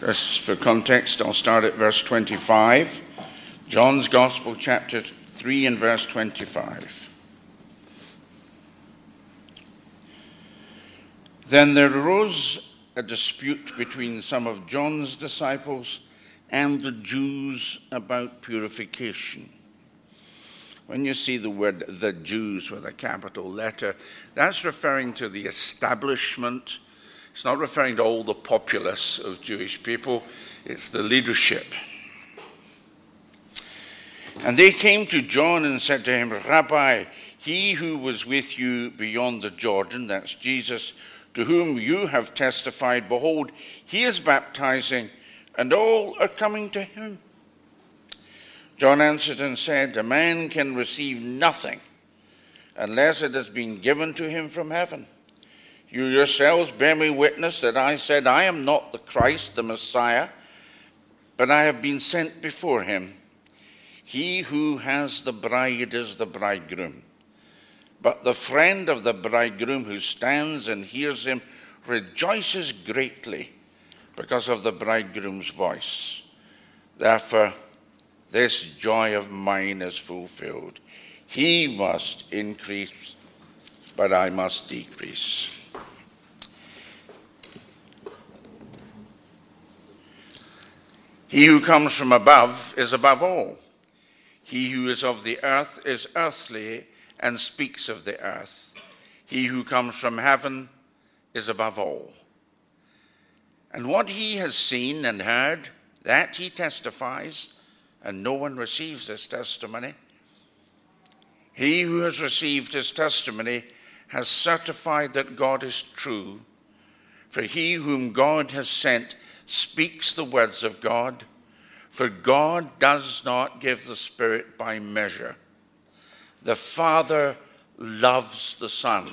Just for context, I'll start at verse 25. John's Gospel, chapter 3, and verse 25. Then there arose a dispute between some of John's disciples and the Jews about purification. When you see the word the Jews with a capital letter, that's referring to the establishment it's not referring to all the populace of Jewish people, it's the leadership. And they came to John and said to him, Rabbi, he who was with you beyond the Jordan, that's Jesus, to whom you have testified, behold, he is baptizing, and all are coming to him. John answered and said, A man can receive nothing unless it has been given to him from heaven. You yourselves bear me witness that I said, I am not the Christ, the Messiah, but I have been sent before him. He who has the bride is the bridegroom. But the friend of the bridegroom who stands and hears him rejoices greatly because of the bridegroom's voice. Therefore, this joy of mine is fulfilled. He must increase, but I must decrease. He who comes from above is above all. He who is of the earth is earthly and speaks of the earth. He who comes from heaven is above all. And what he has seen and heard, that he testifies, and no one receives his testimony. He who has received his testimony has certified that God is true, for he whom God has sent speaks the words of God, for God does not give the Spirit by measure. The Father loves the Son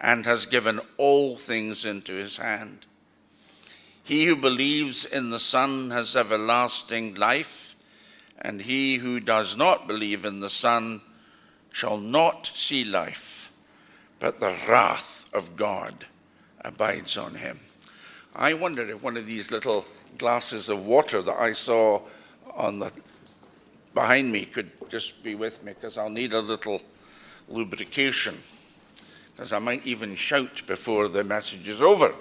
and has given all things into his hand. He who believes in the Son has everlasting life, and he who does not believe in the Son shall not see life, but the wrath of God abides on him. I wondered if one of these little glasses of water that I saw on the behind me could just be with me because I'll need a little lubrication because I might even shout before the message is over.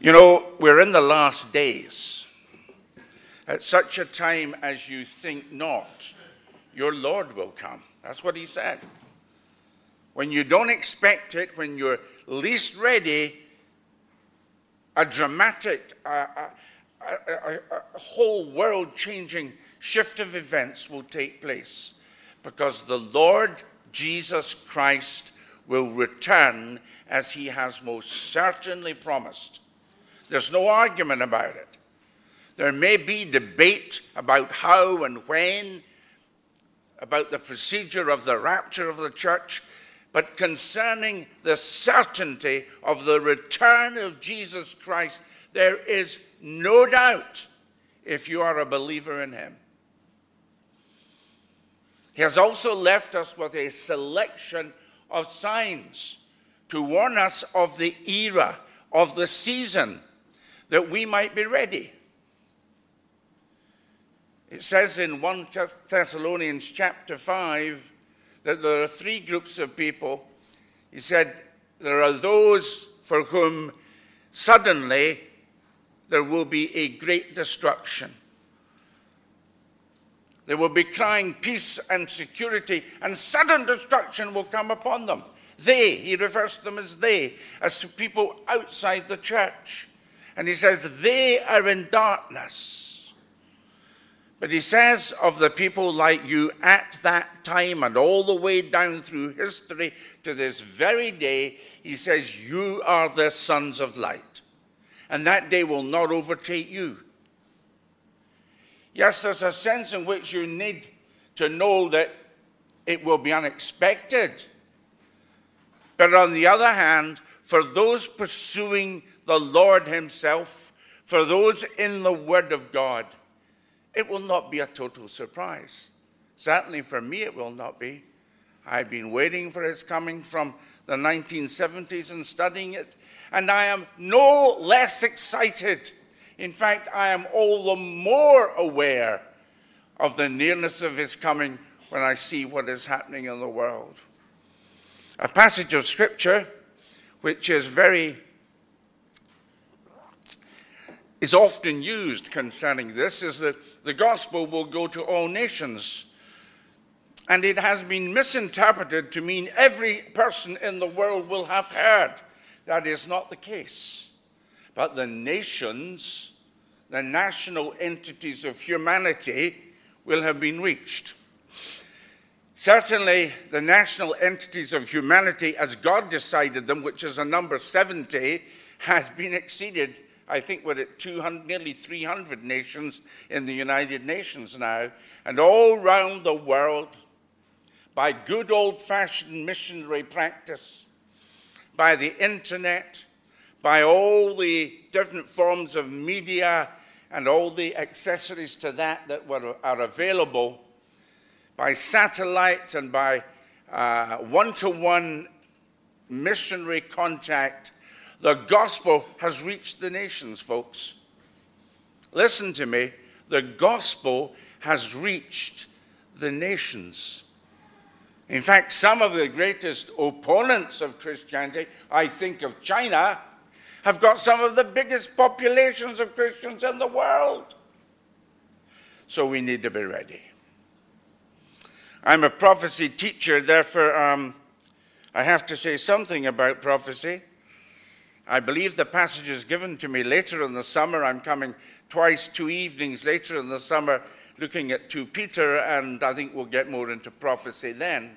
You know, we're in the last days. At such a time as you think not, your Lord will come. That's what he said. When you don't expect it, when you're least ready, a dramatic, a, a, a whole world changing shift of events will take place because the Lord Jesus Christ will return as he has most certainly promised. There's no argument about it. There may be debate about how and when, about the procedure of the rapture of the church, but concerning the certainty of the return of Jesus Christ, there is no doubt if you are a believer in him. He has also left us with a selection of signs to warn us of the era, of the season, that we might be ready. It says in 1 Thessalonians chapter 5 that there are three groups of people. He said, There are those for whom suddenly there will be a great destruction. They will be crying peace and security, and sudden destruction will come upon them. They, he refers to them as they, as people outside the church. And he says, they are in darkness. But he says of the people like you at that time and all the way down through history to this very day, he says, You are the sons of light. And that day will not overtake you. Yes, there's a sense in which you need to know that it will be unexpected. But on the other hand, for those pursuing the Lord Himself, for those in the Word of God, it will not be a total surprise. Certainly for me, it will not be. I've been waiting for his coming from the 1970s and studying it, and I am no less excited. In fact, I am all the more aware of the nearness of his coming when I see what is happening in the world. A passage of scripture which is very is often used concerning this is that the gospel will go to all nations. And it has been misinterpreted to mean every person in the world will have heard. That is not the case. But the nations, the national entities of humanity, will have been reached. Certainly, the national entities of humanity, as God decided them, which is a number 70, has been exceeded. I think we're at 200, nearly 300 nations in the United Nations now. And all round the world, by good old fashioned missionary practice, by the internet, by all the different forms of media and all the accessories to that that were, are available, by satellite and by one to one missionary contact, the gospel has reached the nations, folks. Listen to me. The gospel has reached the nations. In fact, some of the greatest opponents of Christianity, I think of China, have got some of the biggest populations of Christians in the world. So we need to be ready. I'm a prophecy teacher, therefore, um, I have to say something about prophecy. I believe the passage is given to me later in the summer. I'm coming twice, two evenings later in the summer, looking at 2 Peter, and I think we'll get more into prophecy then.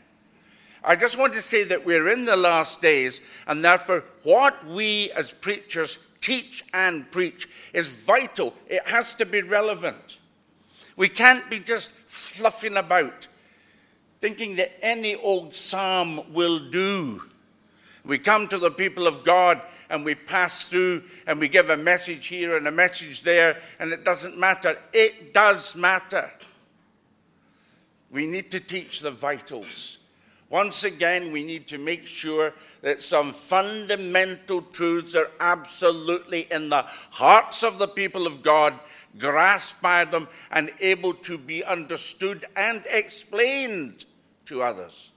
I just want to say that we're in the last days, and therefore, what we as preachers teach and preach is vital. It has to be relevant. We can't be just fluffing about, thinking that any old psalm will do. We come to the people of God and we pass through and we give a message here and a message there, and it doesn't matter. It does matter. We need to teach the vitals. Once again, we need to make sure that some fundamental truths are absolutely in the hearts of the people of God, grasped by them, and able to be understood and explained to others.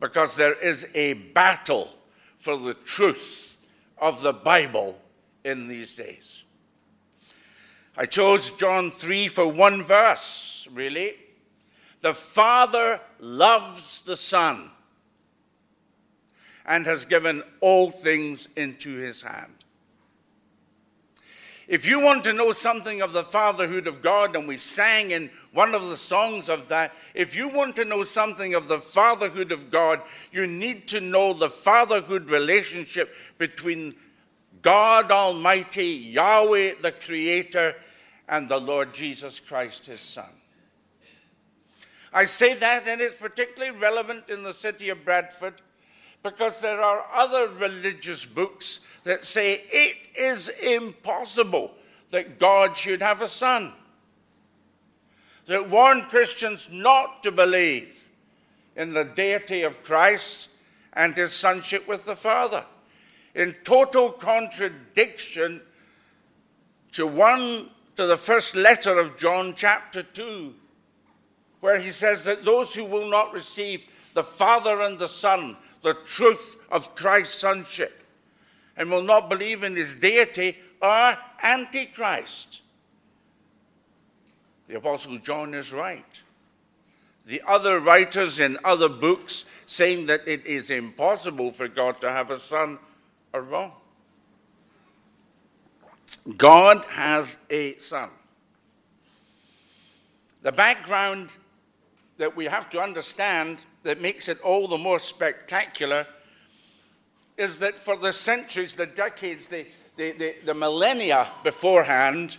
Because there is a battle for the truth of the Bible in these days. I chose John 3 for one verse, really. The Father loves the Son and has given all things into his hand. If you want to know something of the fatherhood of God, and we sang in one of the songs of that, if you want to know something of the fatherhood of God, you need to know the fatherhood relationship between God Almighty, Yahweh the Creator, and the Lord Jesus Christ, his Son. I say that, and it's particularly relevant in the city of Bradford because there are other religious books that say it is impossible that God should have a son, that warn Christians not to believe in the deity of Christ and his sonship with the Father, in total contradiction to one to the first letter of John chapter 2 where he says that those who will not receive the Father and the Son, the truth of Christ's sonship, and will not believe in his deity are antichrist. The Apostle John is right. The other writers in other books saying that it is impossible for God to have a son are wrong. God has a son. The background that we have to understand that makes it all the more spectacular is that for the centuries, the decades, the, the, the, the, millennia beforehand,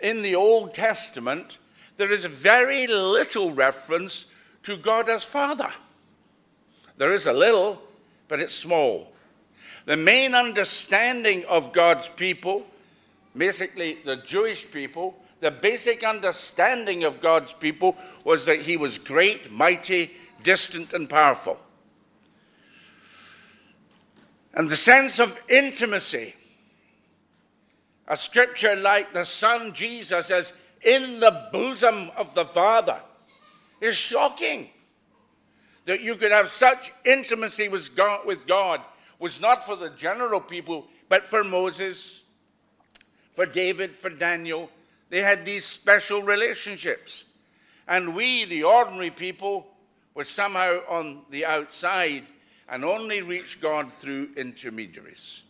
in the Old Testament, there is very little reference to God as Father. There is a little, but it's small. The main understanding of God's people, basically the Jewish people, the basic understanding of God's people was that he was great, mighty, distant and powerful. And the sense of intimacy, a scripture like the Son Jesus as in the bosom of the Father, is shocking. That you could have such intimacy with God, with God was not for the general people, but for Moses, for David, for Daniel. They had these special relationships. And we, the ordinary people, were somehow on the outside and only reached God through intermediaries.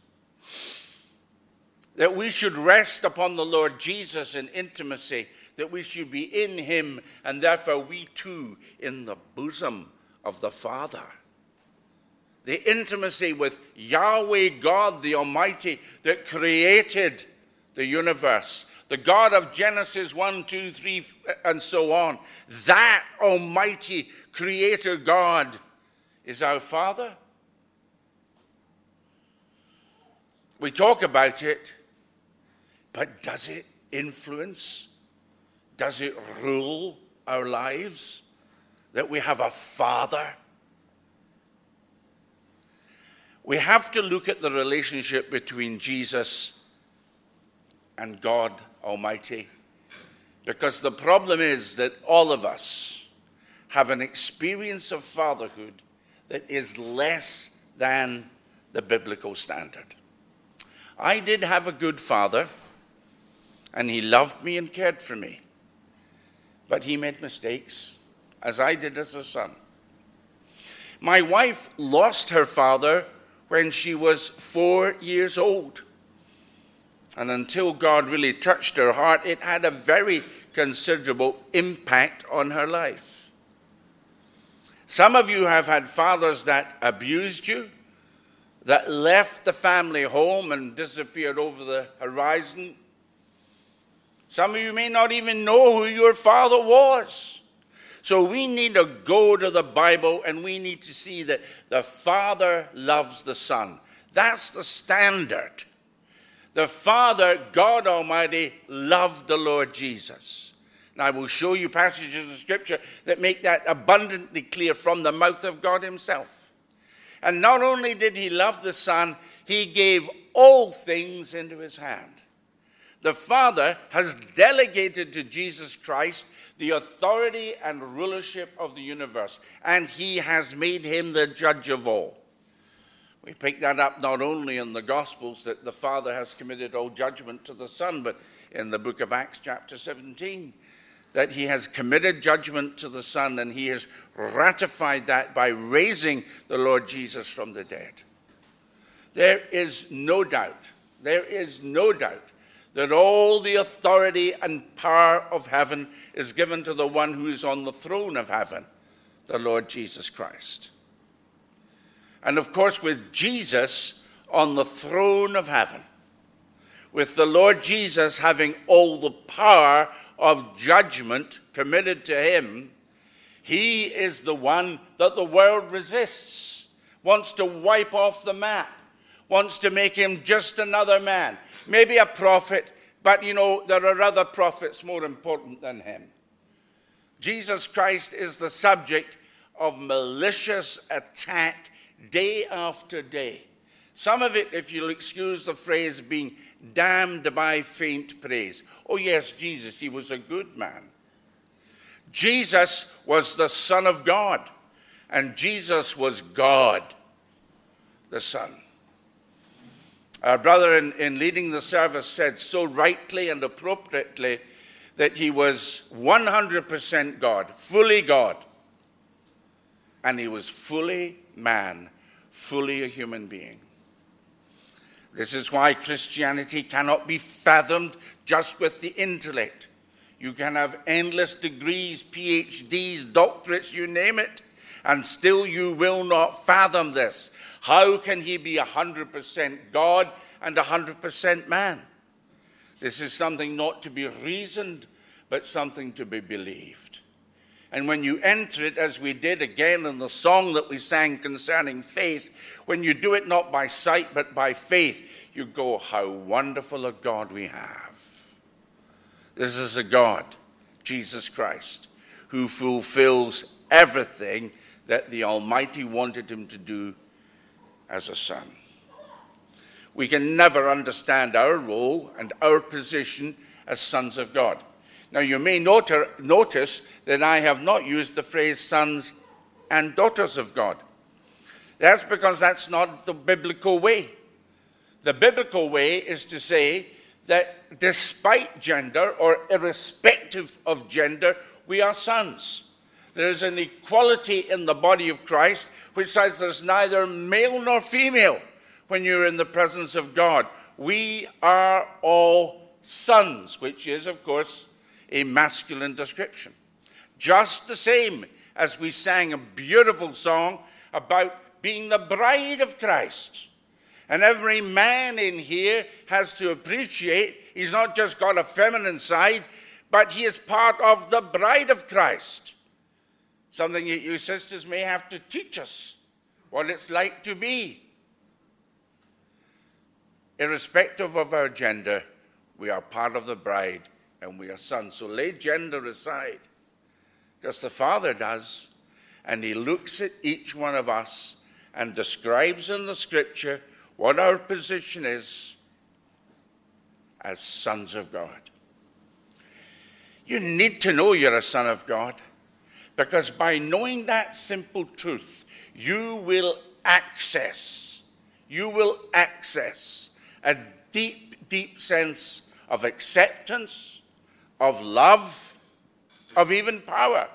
That we should rest upon the Lord Jesus in intimacy, that we should be in him, and therefore we too in the bosom of the Father. The intimacy with Yahweh God the Almighty that created the universe, the God of Genesis 1, 2, 3, and so on. That Almighty Creator God is our Father. We talk about it, but does it influence? Does it rule our lives? That we have a Father? We have to look at the relationship between Jesus and God Almighty. Because the problem is that all of us have an experience of fatherhood that is less than the biblical standard. I did have a good father, and he loved me and cared for me. But he made mistakes, as I did as a son. My wife lost her father when she was four years old. And until God really touched her heart, it had a very considerable impact on her life. Some of you have had fathers that abused you, that left the family home and disappeared over the horizon. Some of you may not even know who your father was. So we need to go to the Bible and we need to see that the Father loves the Son. That's the standard. The Father, God Almighty, loved the Lord Jesus. And I will show you passages of Scripture that make that abundantly clear from the mouth of God Himself. And not only did He love the Son, He gave all things into His hand. The Father has delegated to Jesus Christ the authority and rulership of the universe, and He has made Him the judge of all. We pick that up not only in the Gospels that the Father has committed all judgment to the Son, but in the book of Acts, chapter 17, that He has committed judgment to the Son and He has ratified that by raising the Lord Jesus from the dead. There is no doubt, there is no doubt that all the authority and power of heaven is given to the one who is on the throne of heaven, the Lord Jesus Christ. And of course, with Jesus on the throne of heaven, with the Lord Jesus having all the power of judgment committed to him, he is the one that the world resists, wants to wipe off the map, wants to make him just another man, maybe a prophet, but you know, there are other prophets more important than him. Jesus Christ is the subject of malicious attack day after day. Some of it, if you'll excuse the phrase, being damned by faint praise. Oh, yes, Jesus, he was a good man. Jesus was the Son of God, and Jesus was God, the Son. Our brother, in, in leading the service, said so rightly and appropriately that he was 100% God, fully God, and he was fully man fully a human being. This is why Christianity cannot be fathomed just with the intellect. You can have endless degrees, PhDs, doctorates, you name it, and still you will not fathom this. How can he be 100% God and 100% man? This is something not to be reasoned, but something to be believed. And when you enter it, as we did again in the song that we sang concerning faith, when you do it not by sight but by faith, you go, How wonderful a God we have. This is a God, Jesus Christ, who fulfills everything that the Almighty wanted him to do as a son. We can never understand our role and our position as sons of God. Now, you may notice that I have not used the phrase sons and daughters of God. That's because that's not the biblical way. The biblical way is to say that despite gender or irrespective of gender, we are sons. There is an equality in the body of Christ which says there's neither male nor female when you're in the presence of God. We are all sons, which is, of course, a masculine description. Just the same as we sang a beautiful song about being the bride of Christ. And every man in here has to appreciate he's not just got a feminine side, but he is part of the bride of Christ. Something that you sisters may have to teach us what it's like to be. Irrespective of our gender, we are part of the bride and we are sons. So lay gender aside, because the Father does, and He looks at each one of us and describes in the Scripture what our position is as sons of God. You need to know you're a son of God because by knowing that simple truth, you will access, you will access a deep, deep sense of acceptance, of love, of even power.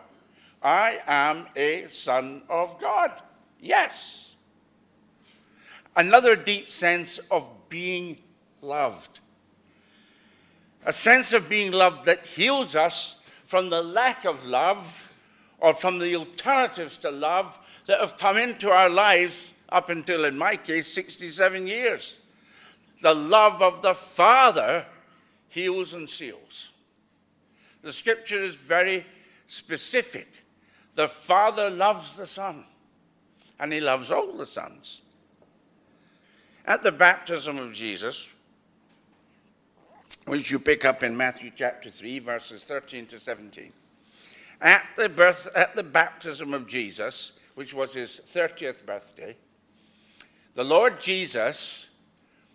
I am a son of God. Yes. Another deep sense of being loved. A sense of being loved that heals us from the lack of love or from the alternatives to love that have come into our lives up until, in my case, 67 years. The love of the Father heals and seals. The scripture is very specific. The Father loves the Son, and He loves all the sons. At the baptism of Jesus, which you pick up in Matthew chapter 3, verses 13 to 17, at the, birth, at the baptism of Jesus, which was his 30th birthday, the Lord Jesus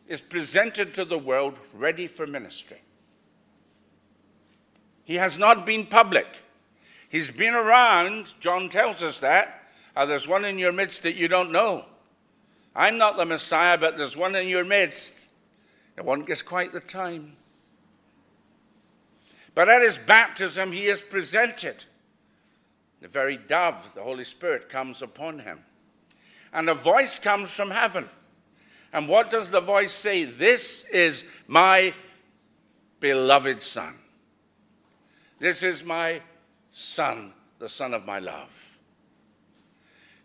is presented to the world ready for ministry. He has not been public. He's been around. John tells us that. Uh, there's one in your midst that you don't know. I'm not the Messiah, but there's one in your midst. It won't get quite the time. But at his baptism, he is presented. The very dove, the Holy Spirit, comes upon him. And a voice comes from heaven. And what does the voice say? This is my beloved Son. This is my Son, the Son of my love.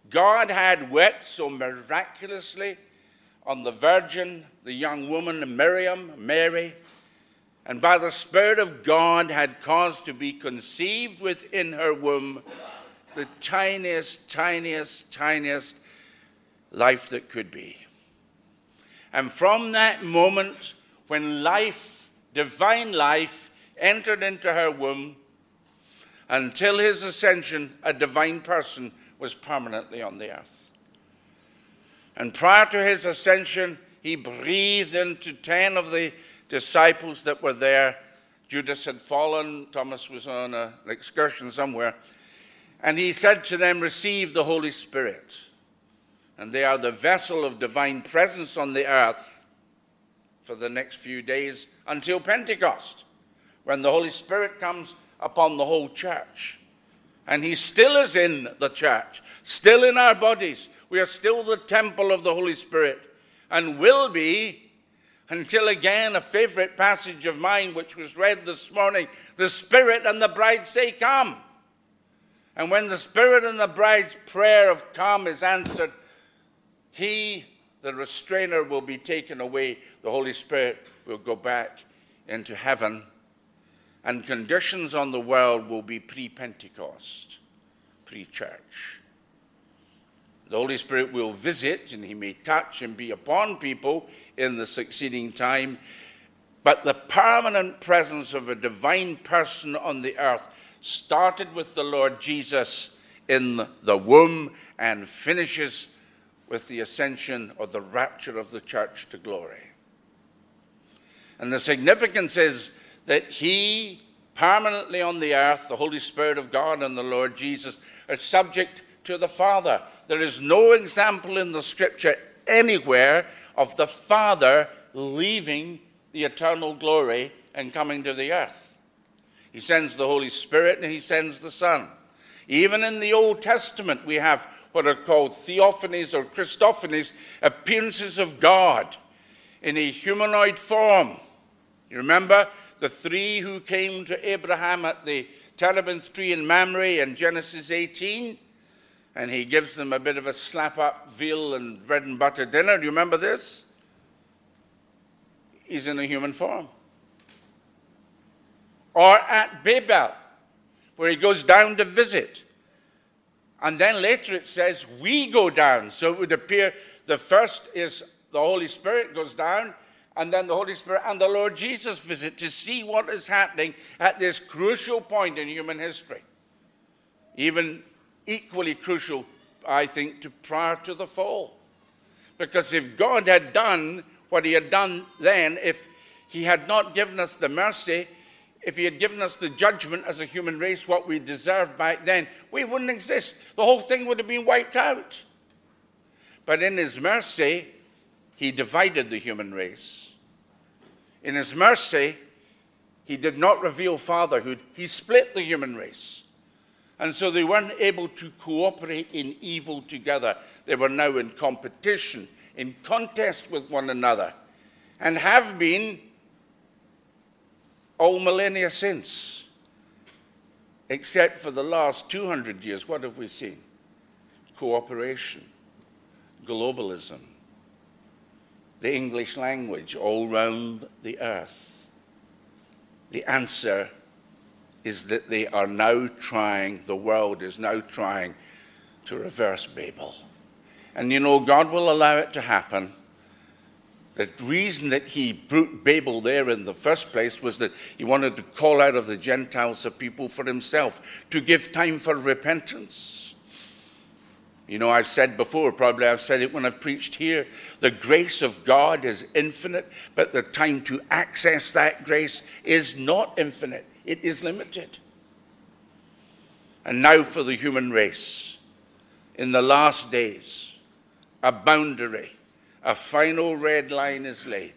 God had worked so miraculously on the Virgin, the young woman Miriam, Mary, and by the Spirit of God had caused to be conceived within her womb the tiniest, tiniest, tiniest life that could be. And from that moment, when life, divine life, entered into her womb, until his ascension, a divine person was permanently on the earth. And prior to his ascension, he breathed into 10 of the disciples that were there. Judas had fallen, Thomas was on an excursion somewhere. And he said to them, Receive the Holy Spirit. And they are the vessel of divine presence on the earth for the next few days until Pentecost, when the Holy Spirit comes upon the whole church. And he still is in the church, still in our bodies. We are still the temple of the Holy Spirit and will be until again a favorite passage of mine, which was read this morning the Spirit and the bride say, Come. And when the Spirit and the bride's prayer of come is answered, he, the restrainer, will be taken away. The Holy Spirit will go back into heaven. And conditions on the world will be pre Pentecost, pre church. The Holy Spirit will visit and he may touch and be upon people in the succeeding time. But the permanent presence of a divine person on the earth started with the Lord Jesus in the womb and finishes with the ascension or the rapture of the church to glory. And the significance is that he permanently on the earth, the Holy Spirit of God and the Lord Jesus are subject to the Father. There is no example in the scripture anywhere of the Father leaving the eternal glory and coming to the earth. He sends the Holy Spirit and he sends the Son. Even in the Old Testament, we have what are called theophanies or Christophanies, appearances of God in a humanoid form. You remember the three who came to Abraham at the terebinth tree in Mamre in Genesis 18? And he gives them a bit of a slap up veal and bread and butter dinner. Do you remember this? He's in a human form. Or at Babel, where he goes down to visit. And then later it says, we go down. So it would appear the first is the Holy Spirit goes down, and then the Holy Spirit and the Lord Jesus visit to see what is happening at this crucial point in human history. Even equally crucial, I think, to prior to the fall. Because if God had done what he had done then, if he had not given us the mercy, if he had given us the judgment as a human race, what we deserved back then, we wouldn't exist. The whole thing would have been wiped out. But in his mercy, he divided the human race. In his mercy, he did not reveal fatherhood, he split the human race. And so they weren't able to cooperate in evil together. They were now in competition, in contest with one another, and have been all millennia since. Except for the last 200 years, what have we seen? Cooperation, globalism, the English language all round the earth. The answer is that they are now trying, the world is now trying to reverse Babel. And you know, God will allow it to happen. The reason that he brought Babel there in the first place was that he wanted to call out of the Gentiles a people for himself, to give time for repentance. You know, I've said before, probably I've said it when I've preached here, the grace of God is infinite, but the time to access that grace is not infinite it is limited. And now for the human race. In the last days, a boundary, a final red line is laid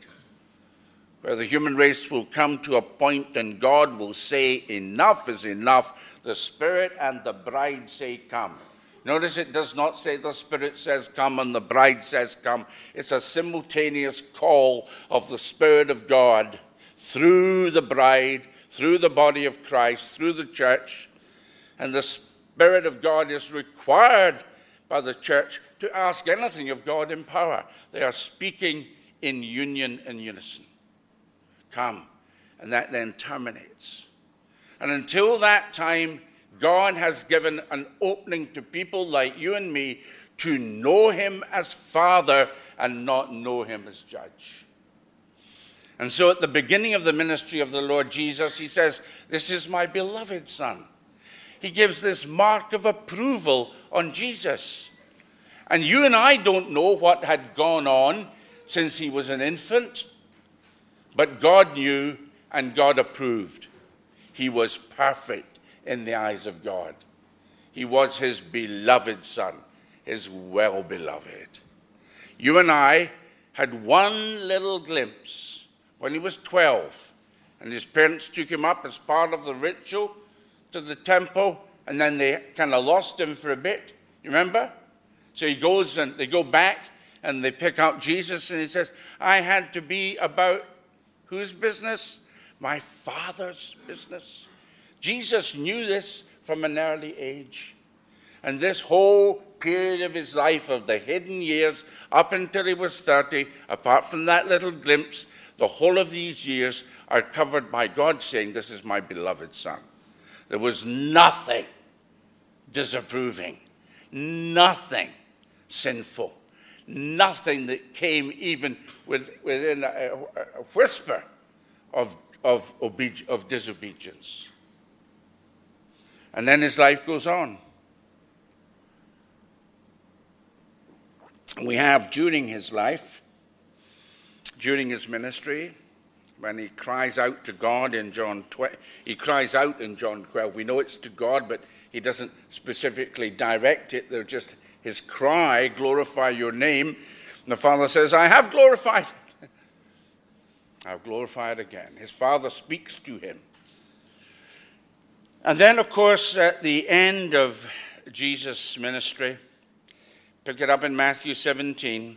where the human race will come to a point and God will say, Enough is enough. The Spirit and the bride say, Come. Notice it does not say the Spirit says, Come and the bride says, Come. It's a simultaneous call of the Spirit of God through the bride through the body of Christ, through the church. And the Spirit of God is required by the church to ask anything of God in power. They are speaking in union and unison. Come. And that then terminates. And until that time, God has given an opening to people like you and me to know Him as Father and not know Him as Judge. And so at the beginning of the ministry of the Lord Jesus, he says, This is my beloved Son. He gives this mark of approval on Jesus. And you and I don't know what had gone on since he was an infant, but God knew and God approved. He was perfect in the eyes of God. He was his beloved Son, his well beloved. You and I had one little glimpse when he was 12. And his parents took him up as part of the ritual to the temple, and then they kind of lost him for a bit. You remember? So he goes and they go back and they pick out Jesus, and he says, I had to be about whose business? My father's business. Jesus knew this from an early age. And this whole period of his life, of the hidden years, up until he was 30, apart from that little glimpse, the whole of these years are covered by God saying, This is my beloved Son. There was nothing disapproving, nothing sinful, nothing that came even within a, whisper of, of, of disobedience. And then his life goes on. We have during his life, during his ministry, when he cries out to God in John 12, he cries out in John 12. We know it's to God, but he doesn't specifically direct it. They're just his cry, glorify your name. And the Father says, I have glorified it. I've glorified again. His Father speaks to him. And then, of course, at the end of Jesus' ministry, pick it up in Matthew 17,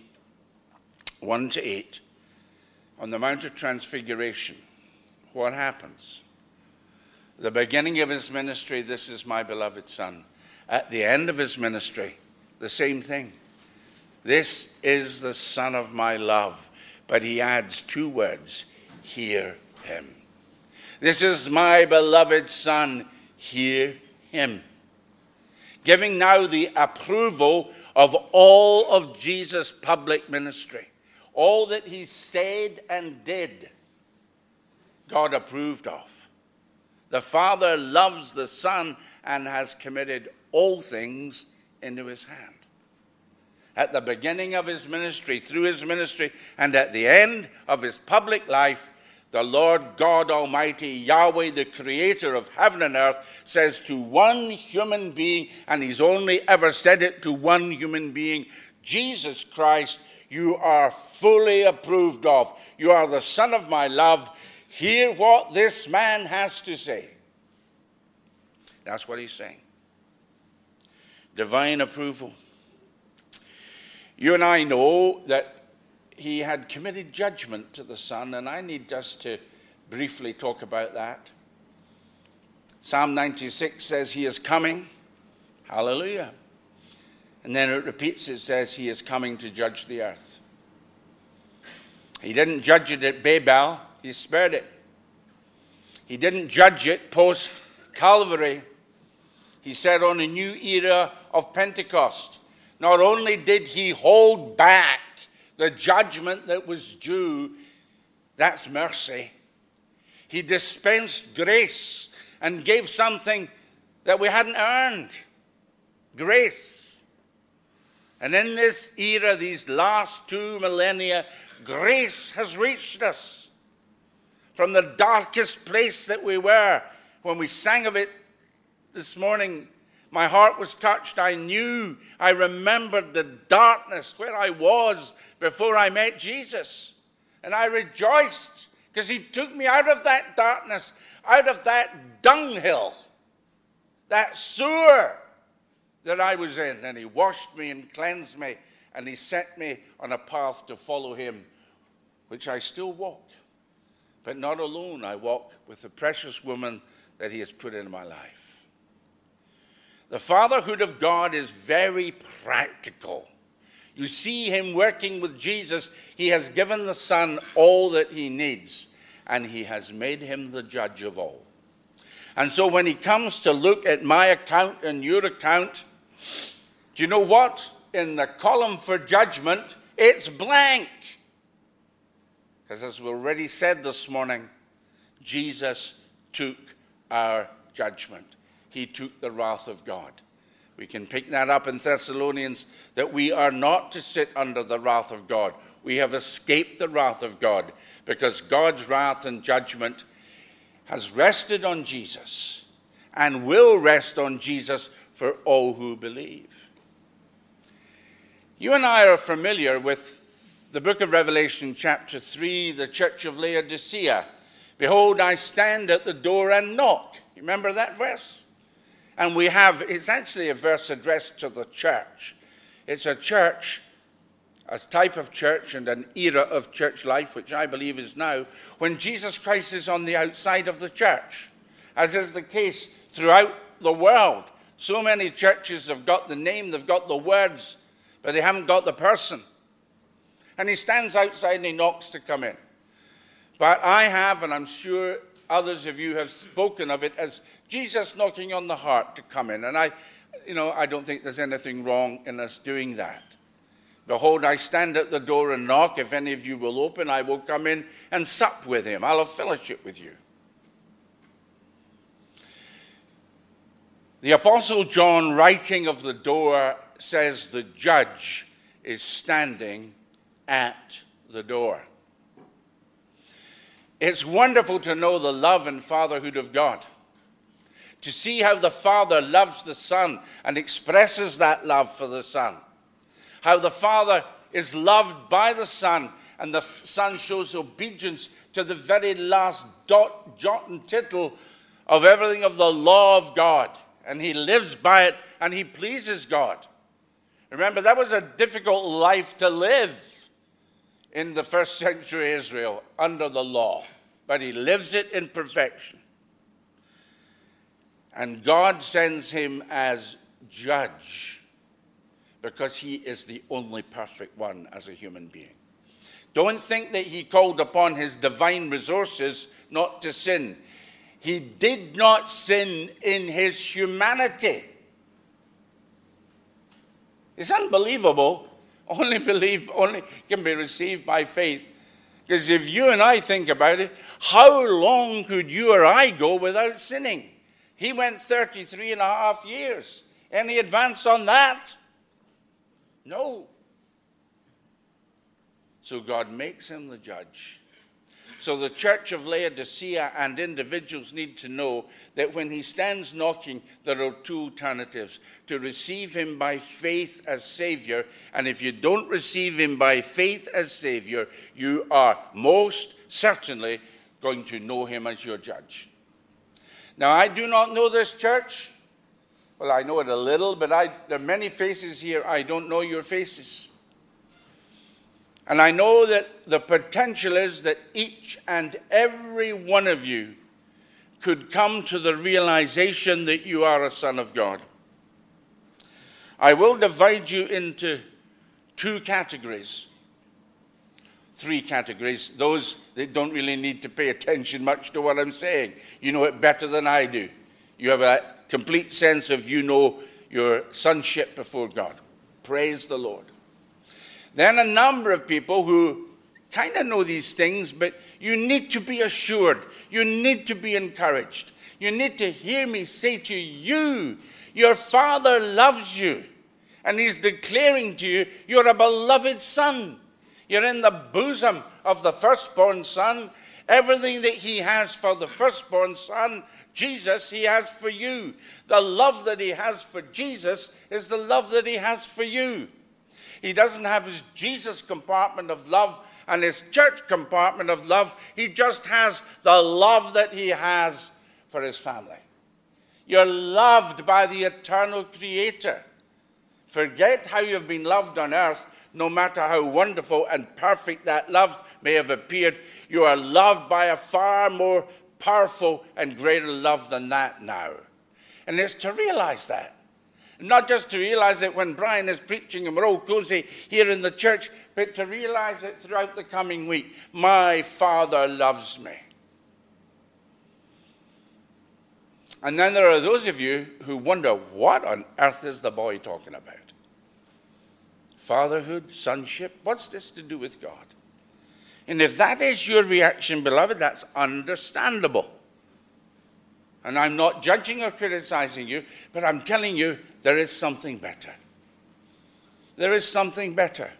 1 to 8 on the Mount of Transfiguration, what happens? The beginning of his ministry, this is my beloved Son. At the end of his ministry, the same thing. This is the Son of my love. But he adds two words hear him. This is my beloved Son, hear him. Giving now the approval of all of Jesus' public ministry. All that he said and did, God approved of. The Father loves the Son and has committed all things into his hand. At the beginning of his ministry, through his ministry, and at the end of his public life, the Lord God Almighty, Yahweh, the creator of heaven and earth, says to one human being, and he's only ever said it to one human being, Jesus Christ, you are fully approved of. You are the Son of my love. Hear what this man has to say. That's what he's saying. Divine approval. You and I know that he had committed judgment to the Son, and I need just to briefly talk about that. Psalm 96 says, He is coming. Hallelujah. And then it repeats, it says, He is coming to judge the earth. He didn't judge it at Babel, He spared it. He didn't judge it post Calvary. He said on a new era of Pentecost. Not only did He hold back the judgment that was due, that's mercy. He dispensed grace and gave something that we hadn't earned grace. And in this era, these last two millennia, grace has reached us from the darkest place that we were. When we sang of it this morning, my heart was touched. I knew, I remembered the darkness where I was before I met Jesus. And I rejoiced because he took me out of that darkness, out of that dunghill, that sewer that I was in, and He washed me and cleansed me, and He set me on a path to follow Him, which I still walk. But not alone, I walk with the precious woman that He has put in my life. The fatherhood of God is very practical. You see Him working with Jesus. He has given the Son all that He needs, and He has made Him the judge of all. And so when he comes to look at my account and your account, do you know what? In the column for judgment, it's blank. Because as we already said this morning, Jesus took our judgment. He took the wrath of God. We can pick that up in Thessalonians that we are not to sit under the wrath of God. We have escaped the wrath of God because God's wrath and judgment has rested on Jesus and will rest on Jesus for all who believe. You and I are familiar with the book of Revelation, chapter 3, the church of Laodicea. Behold, I stand at the door and knock. Remember that verse? And we have, it's actually a verse addressed to the church. It's a church, a type of church and an era of church life, which I believe is now, when Jesus Christ is on the outside of the church, as is the case throughout the world. So many churches have got the name, they've got the words, but they haven't got the person. And he stands outside and he knocks to come in. But I have, and I'm sure others of you have spoken of it as Jesus knocking on the heart to come in. And I, you know, I don't think there's anything wrong in us doing that. Behold, I stand at the door and knock. If any of you will open, I will come in and sup with him. I'll have fellowship with you. The Apostle John, writing of the door, says the judge is standing at the door. It's wonderful to know the love and fatherhood of God, to see how the Father loves the Son and expresses that love for the Son, how the Father is loved by the Son and the Son shows obedience to the very last dot, jot, and tittle of everything of the law of God. And he lives by it and he pleases God. Remember, that was a difficult life to live in the first century Israel under the law, but he lives it in perfection. And God sends him as judge because he is the only perfect one as a human being. Don't think that he called upon his divine resources not to sin. He did not sin in his humanity. It's unbelievable. Only believe, only can be received by faith. Because if you and I think about it, how long could you or I go without sinning? He went 33 and a half years. Any advance on that? No. So God makes him the judge. So the church of Laodicea and individuals need to know that when he stands knocking, there are two alternatives to receive him by faith as Savior. And if you don't receive him by faith as Savior, you are most certainly going to know him as your judge. Now, I do not know this church. Well, I know it a little, but I, there are many faces here. I don't know your faces. And I know that the potential is that each and every one of you could come to the realization that you are a son of God. I will divide you into two categories, three categories. Those that don't really need to pay attention much to what I'm saying. You know it better than I do. You have a complete sense of you know your sonship before God. Praise the Lord. Then a number of people who kind of know these things, but you need to be assured. You need to be encouraged. You need to hear me say to you, your Father loves you. And He's declaring to you, you're a beloved Son. You're in the bosom of the firstborn Son. Everything that He has for the firstborn Son, Jesus, He has for you. The love that He has for Jesus is the love that He has for you. He doesn't have his Jesus compartment of love and his church compartment of love. He just has the love that he has for his family. You're loved by the eternal Creator. Forget how you've been loved on earth, no matter how wonderful and perfect that love may have appeared. You are loved by a far more powerful and greater love than that now. And it's to realize that. Not just to realize it when Brian is preaching and we're all cozy here in the church, but to realize it throughout the coming week. My Father loves me. And then there are those of you who wonder what on earth is the boy talking about? Fatherhood, sonship, what's this to do with God? And if that is your reaction, beloved, that's understandable. And I'm not judging or criticizing you, but I'm telling you there is something better. There is something better.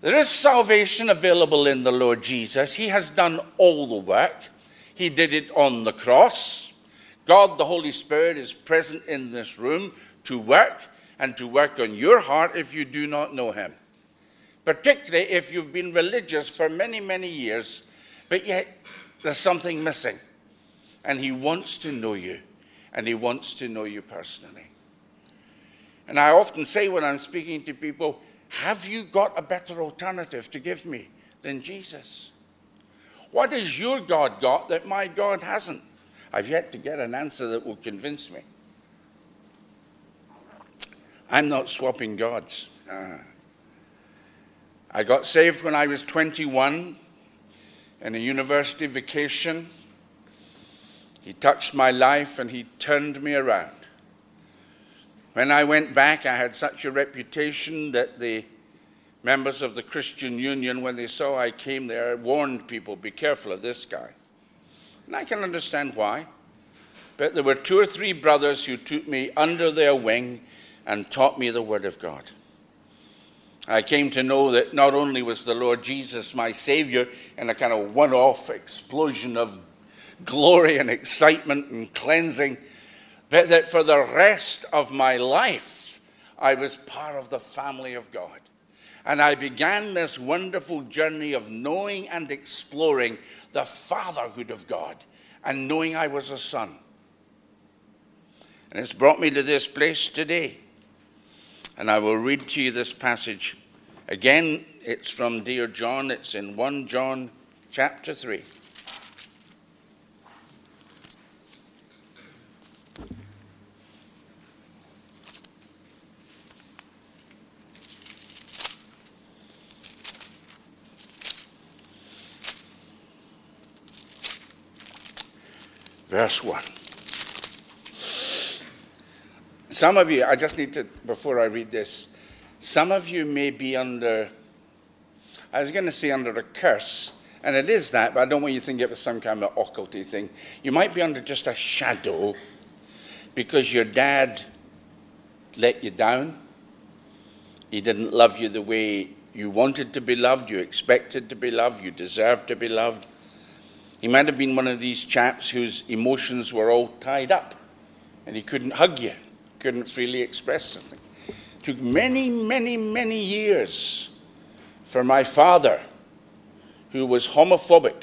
There is salvation available in the Lord Jesus. He has done all the work. He did it on the cross. God, the Holy Spirit, is present in this room to work and to work on your heart if you do not know Him. Particularly if you've been religious for many, many years, but yet there's something missing. And He wants to know you, and He wants to know you personally. And I often say when I'm speaking to people, Have you got a better alternative to give me than Jesus? What has your God got that my God hasn't? I've yet to get an answer that will convince me. I'm not swapping gods. Uh, I got saved when I was 21 in a university vacation. He touched my life and he turned me around. When I went back, I had such a reputation that the members of the Christian Union, when they saw I came there, warned people be careful of this guy. And I can understand why. But there were two or three brothers who took me under their wing and taught me the Word of God. I came to know that not only was the Lord Jesus my Savior in a kind of one off explosion of glory and excitement and cleansing, but that for the rest of my life, I was part of the family of God. And I began this wonderful journey of knowing and exploring the fatherhood of God and knowing I was a son. And it's brought me to this place today. And I will read to you this passage. Again, it's from Dear John, it's in 1 John chapter 3. Verse 1. Some of you, I just need to, before I read this, some of you may be under, I was going to say under a curse, and it is that, but I don't want you to think it was some kind of occulty thing. You might be under just a shadow because your dad let you down. He didn't love you the way you wanted to be loved, you expected to be loved, you deserved to be loved. He might have been one of these chaps whose emotions were all tied up and he couldn't hug you couldn't freely express something. It took many, many, many years for my father, who was homophobic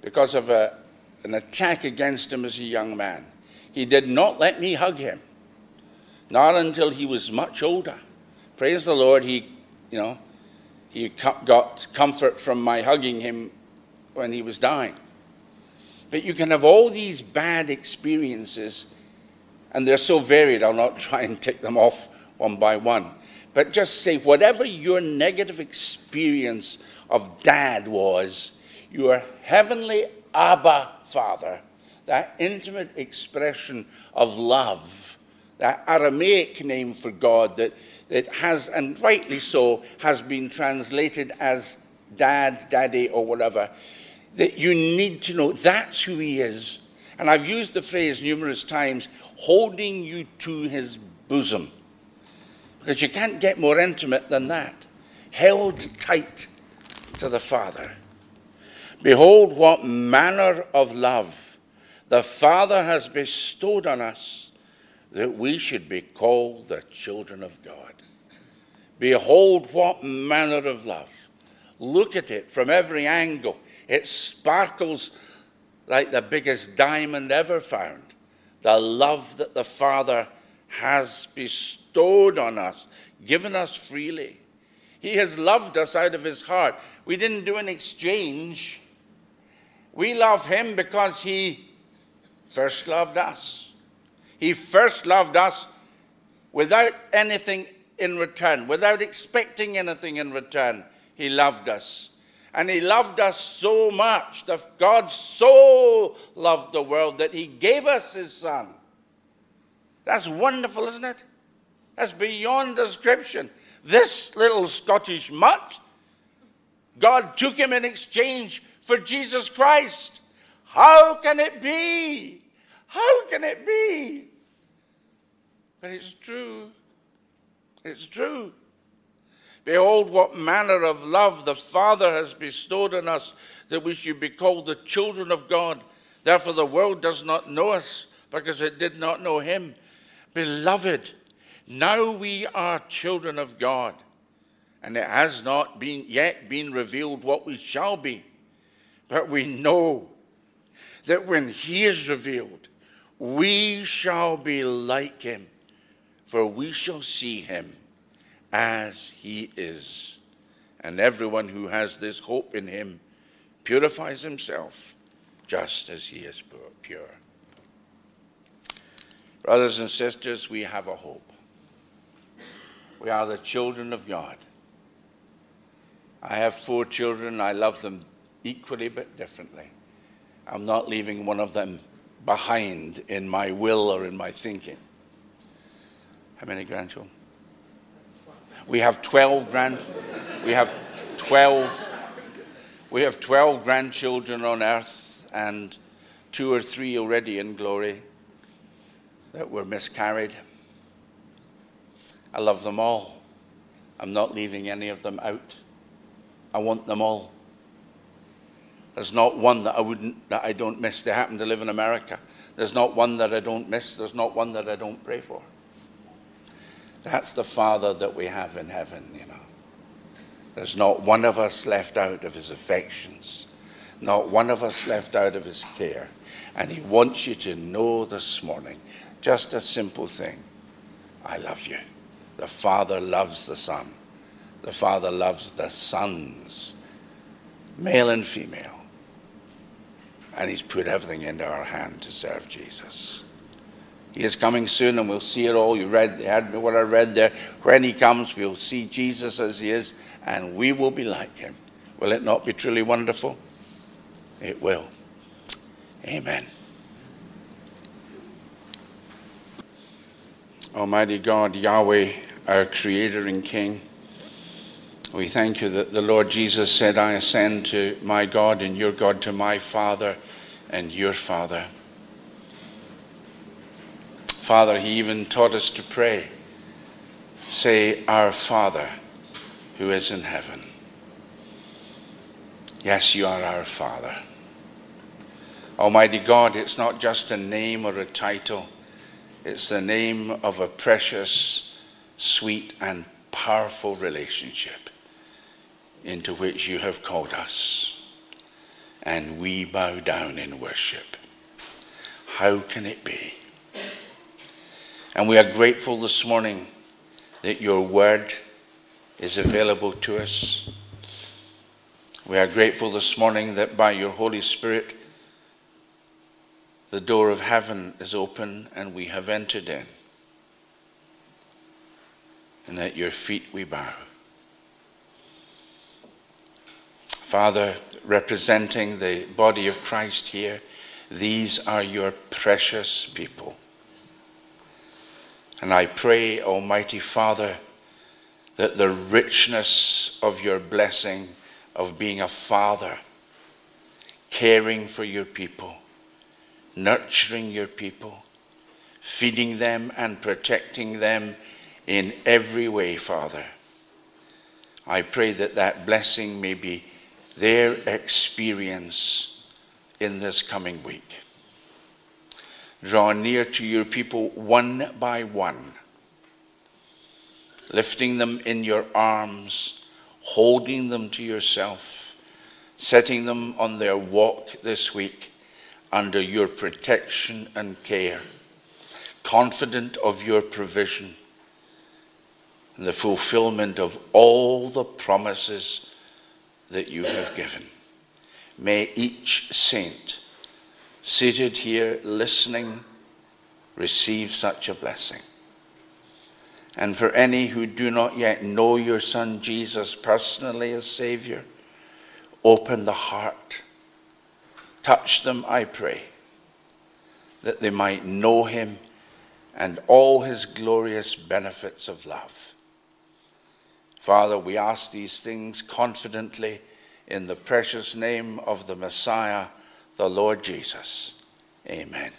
because of a, an attack against him as a young man. He did not let me hug him, not until he was much older. Praise the Lord, he, you know, he got comfort from my hugging him when he was dying. But you can have all these bad experiences and they're so varied, I'll not try and take them off one by one. But just say, whatever your negative experience of dad was, your heavenly Abba Father, that intimate expression of love, that Aramaic name for God that, that has, and rightly so, has been translated as dad, daddy, or whatever, that you need to know that's who he is. And I've used the phrase numerous times holding you to his bosom. Because you can't get more intimate than that. Held tight to the Father. Behold, what manner of love the Father has bestowed on us that we should be called the children of God. Behold, what manner of love. Look at it from every angle. It sparkles like the biggest diamond ever found the love that the Father has bestowed on us, given us freely. He has loved us out of his heart. We didn't do an exchange. We love him because he first loved us. He first loved us without anything in return, without expecting anything in return. He loved us. And he loved us so much that God so loved the world that he gave us his son. That's wonderful, isn't it? That's beyond description. This little Scottish mutt, God took him in exchange for Jesus Christ. How can it be? How can it be? But it's true. It's true. Behold, what manner of love the Father has bestowed on us that we should be called the children of God. Therefore, the world does not know us because it did not know Him. Beloved, now we are children of God, and it has not been yet been revealed what we shall be. But we know that when He is revealed, we shall be like Him, for we shall see Him as he is. And everyone who has this hope in him purifies himself just as he is pure. Brothers and sisters, we have a hope. We are the children of God. I have four children. I love them equally but differently. I'm not leaving one of them behind in my will or in my thinking. How many grandchildren? We have 12 grand, we have 12, we have 12 grandchildren on earth and two or three already in glory that were miscarried. I love them all. I'm not leaving any of them out. I want them all. There's not one that I wouldn't that I don't miss. They happen to live in America. There's not one that I don't miss. There's not one that I don't pray for. That's the Father that we have in heaven, you know. There's not one of us left out of his affections, not one of us left out of his care. And he wants you to know this morning just a simple thing I love you. The Father loves the Son, the Father loves the sons, male and female. And he's put everything into our hand to serve Jesus. He is coming soon, and we'll see it all. You read, heard what I read there. When he comes, we'll see Jesus as he is, and we will be like him. Will it not be truly wonderful? It will. Amen. Almighty God, Yahweh, our Creator and King, we thank you that the Lord Jesus said, I ascend to my God and your God, to my Father and your Father. Father, He even taught us to pray. Say, Our Father who is in heaven. Yes, you are our Father. Almighty God, it's not just a name or a title, it's the name of a precious, sweet, and powerful relationship into which you have called us. And we bow down in worship. How can it be? And we are grateful this morning that your word is available to us. We are grateful this morning that by your Holy Spirit, the door of heaven is open and we have entered in. And at your feet we bow. Father, representing the body of Christ here, these are your precious people. And I pray, Almighty Father, that the richness of your blessing of being a father, caring for your people, nurturing your people, feeding them and protecting them in every way, Father. I pray that that blessing may be their experience in this coming week. Draw near to your people one by one, lifting them in your arms, holding them to yourself, setting them on their walk this week under your protection and care, confident of your provision and the fulfillment of all the promises that you have given. May each saint seated here listening receive such a blessing. And for any who do not yet know your Son Jesus personally as Savior, open the heart. Touch them, I pray, that they might know him and all his glorious benefits of love. Father, we ask these things confidently in the precious name of the Messiah, the Lord Jesus. Amen.